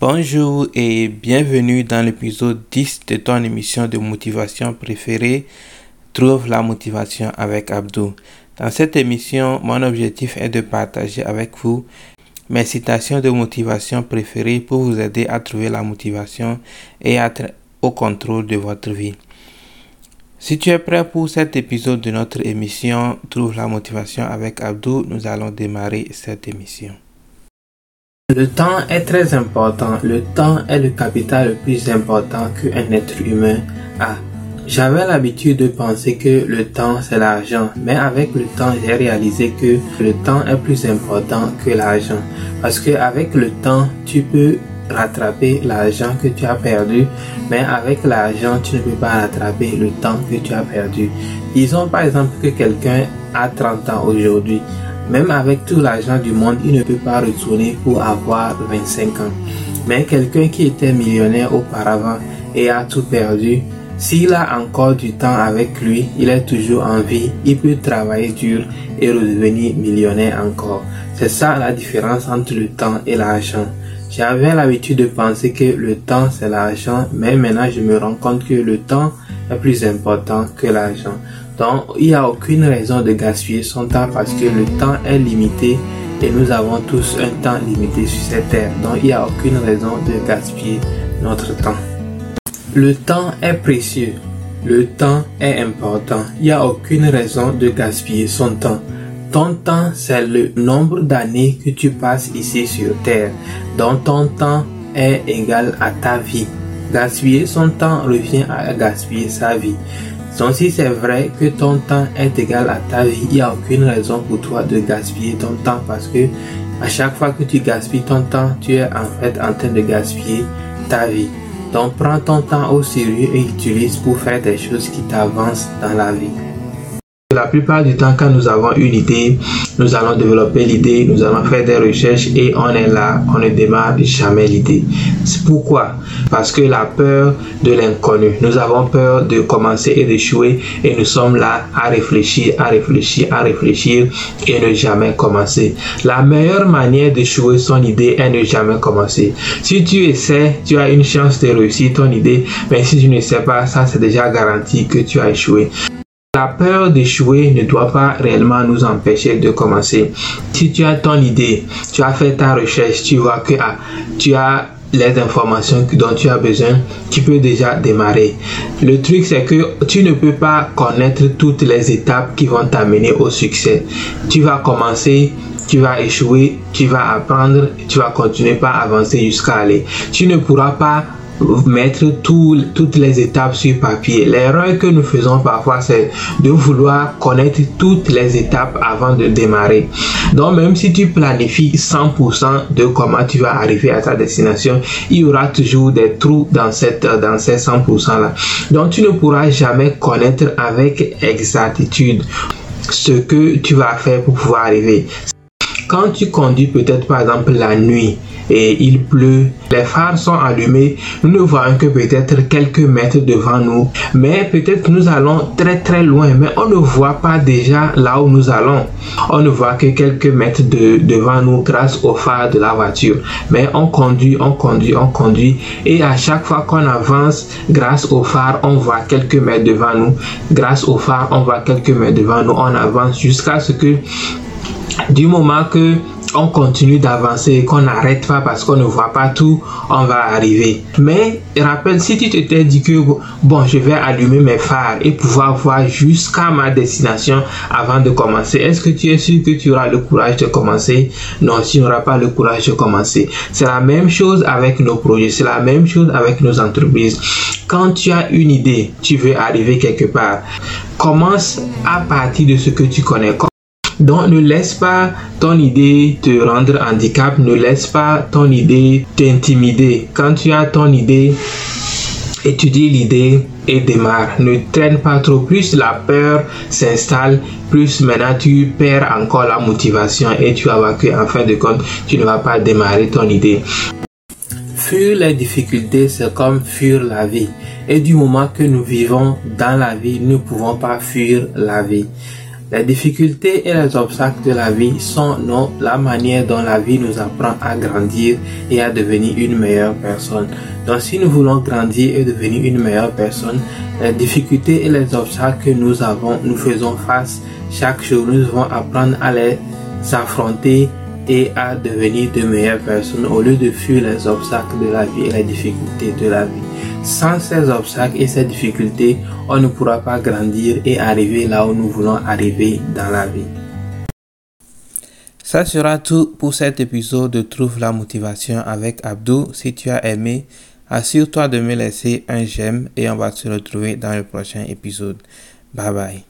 Bonjour et bienvenue dans l'épisode 10 de ton émission de motivation préférée, Trouve la motivation avec Abdou. Dans cette émission, mon objectif est de partager avec vous mes citations de motivation préférées pour vous aider à trouver la motivation et être au contrôle de votre vie. Si tu es prêt pour cet épisode de notre émission Trouve la motivation avec Abdou, nous allons démarrer cette émission. Le temps est très important. Le temps est le capital le plus important qu'un être humain a. J'avais l'habitude de penser que le temps c'est l'argent, mais avec le temps j'ai réalisé que le temps est plus important que l'argent. Parce que avec le temps tu peux rattraper l'argent que tu as perdu, mais avec l'argent tu ne peux pas rattraper le temps que tu as perdu. Disons par exemple que quelqu'un a 30 ans aujourd'hui. Même avec tout l'argent du monde, il ne peut pas retourner pour avoir 25 ans. Mais quelqu'un qui était millionnaire auparavant et a tout perdu, s'il a encore du temps avec lui, il est toujours en vie, il peut travailler dur et redevenir millionnaire encore. C'est ça la différence entre le temps et l'argent. J'avais l'habitude de penser que le temps c'est l'argent, mais maintenant je me rends compte que le temps est plus important que l'argent. Donc, il n'y a aucune raison de gaspiller son temps parce que le temps est limité et nous avons tous un temps limité sur cette terre. Donc, il n'y a aucune raison de gaspiller notre temps. Le temps est précieux. Le temps est important. Il n'y a aucune raison de gaspiller son temps. Ton temps, c'est le nombre d'années que tu passes ici sur Terre. Donc ton temps est égal à ta vie. Gaspiller son temps revient à gaspiller sa vie. Donc si c'est vrai que ton temps est égal à ta vie, il n'y a aucune raison pour toi de gaspiller ton temps parce que à chaque fois que tu gaspilles ton temps, tu es en fait en train de gaspiller ta vie. Donc prends ton temps au sérieux et utilise pour faire des choses qui t'avancent dans la vie. La plupart du temps, quand nous avons une idée, nous allons développer l'idée, nous allons faire des recherches et on est là, on ne démarre jamais l'idée. Pourquoi? Parce que la peur de l'inconnu. Nous avons peur de commencer et d'échouer et nous sommes là à réfléchir, à réfléchir, à réfléchir et ne jamais commencer. La meilleure manière d'échouer son idée est ne jamais commencer. Si tu essaies, tu as une chance de réussir ton idée, mais si tu ne sais pas, ça c'est déjà garanti que tu as échoué. La peur d'échouer ne doit pas réellement nous empêcher de commencer. Si tu as ton idée, tu as fait ta recherche, tu vois que ah, tu as les informations dont tu as besoin, tu peux déjà démarrer. Le truc, c'est que tu ne peux pas connaître toutes les étapes qui vont t'amener au succès. Tu vas commencer, tu vas échouer, tu vas apprendre, tu vas continuer par avancer jusqu'à aller. Tu ne pourras pas mettre toutes les étapes sur papier. L'erreur que nous faisons parfois, c'est de vouloir connaître toutes les étapes avant de démarrer. Donc, même si tu planifies 100% de comment tu vas arriver à ta destination, il y aura toujours des trous dans, cette, dans ces 100% là. Donc, tu ne pourras jamais connaître avec exactitude ce que tu vas faire pour pouvoir arriver. Quand tu conduis peut-être par exemple la nuit, et il pleut. Les phares sont allumés. Nous ne voyons que peut-être quelques mètres devant nous. Mais peut-être nous allons très très loin. Mais on ne voit pas déjà là où nous allons. On ne voit que quelques mètres de, devant nous grâce aux phares de la voiture. Mais on conduit, on conduit, on conduit. Et à chaque fois qu'on avance, grâce aux phares, on voit quelques mètres devant nous. Grâce aux phares, on voit quelques mètres devant nous. On avance jusqu'à ce que du moment que on continue d'avancer, qu'on n'arrête pas parce qu'on ne voit pas tout, on va arriver. Mais rappelle, si tu t'étais dit que bon, je vais allumer mes phares et pouvoir voir jusqu'à ma destination avant de commencer, est-ce que tu es sûr que tu auras le courage de commencer? Non, tu n'auras pas le courage de commencer. C'est la même chose avec nos projets, c'est la même chose avec nos entreprises. Quand tu as une idée, tu veux arriver quelque part, commence à partir de ce que tu connais. Donc ne laisse pas ton idée te rendre handicap, ne laisse pas ton idée t'intimider. Quand tu as ton idée, étudie l'idée et démarre. Ne traîne pas trop. Plus la peur s'installe, plus maintenant tu perds encore la motivation et tu vas voir qu'en fin de compte, tu ne vas pas démarrer ton idée. Fuir les difficultés, c'est comme fuir la vie. Et du moment que nous vivons dans la vie, nous ne pouvons pas fuir la vie. Les difficultés et les obstacles de la vie sont non, la manière dont la vie nous apprend à grandir et à devenir une meilleure personne. Donc si nous voulons grandir et devenir une meilleure personne, les difficultés et les obstacles que nous avons, nous faisons face chaque jour, nous devons apprendre à les affronter et à devenir de meilleures personnes au lieu de fuir les obstacles de la vie et les difficultés de la vie. Sans ces obstacles et ces difficultés, on ne pourra pas grandir et arriver là où nous voulons arriver dans la vie. Ça sera tout pour cet épisode de Trouve la motivation avec Abdou. Si tu as aimé, assure-toi de me laisser un j'aime et on va se retrouver dans le prochain épisode. Bye bye.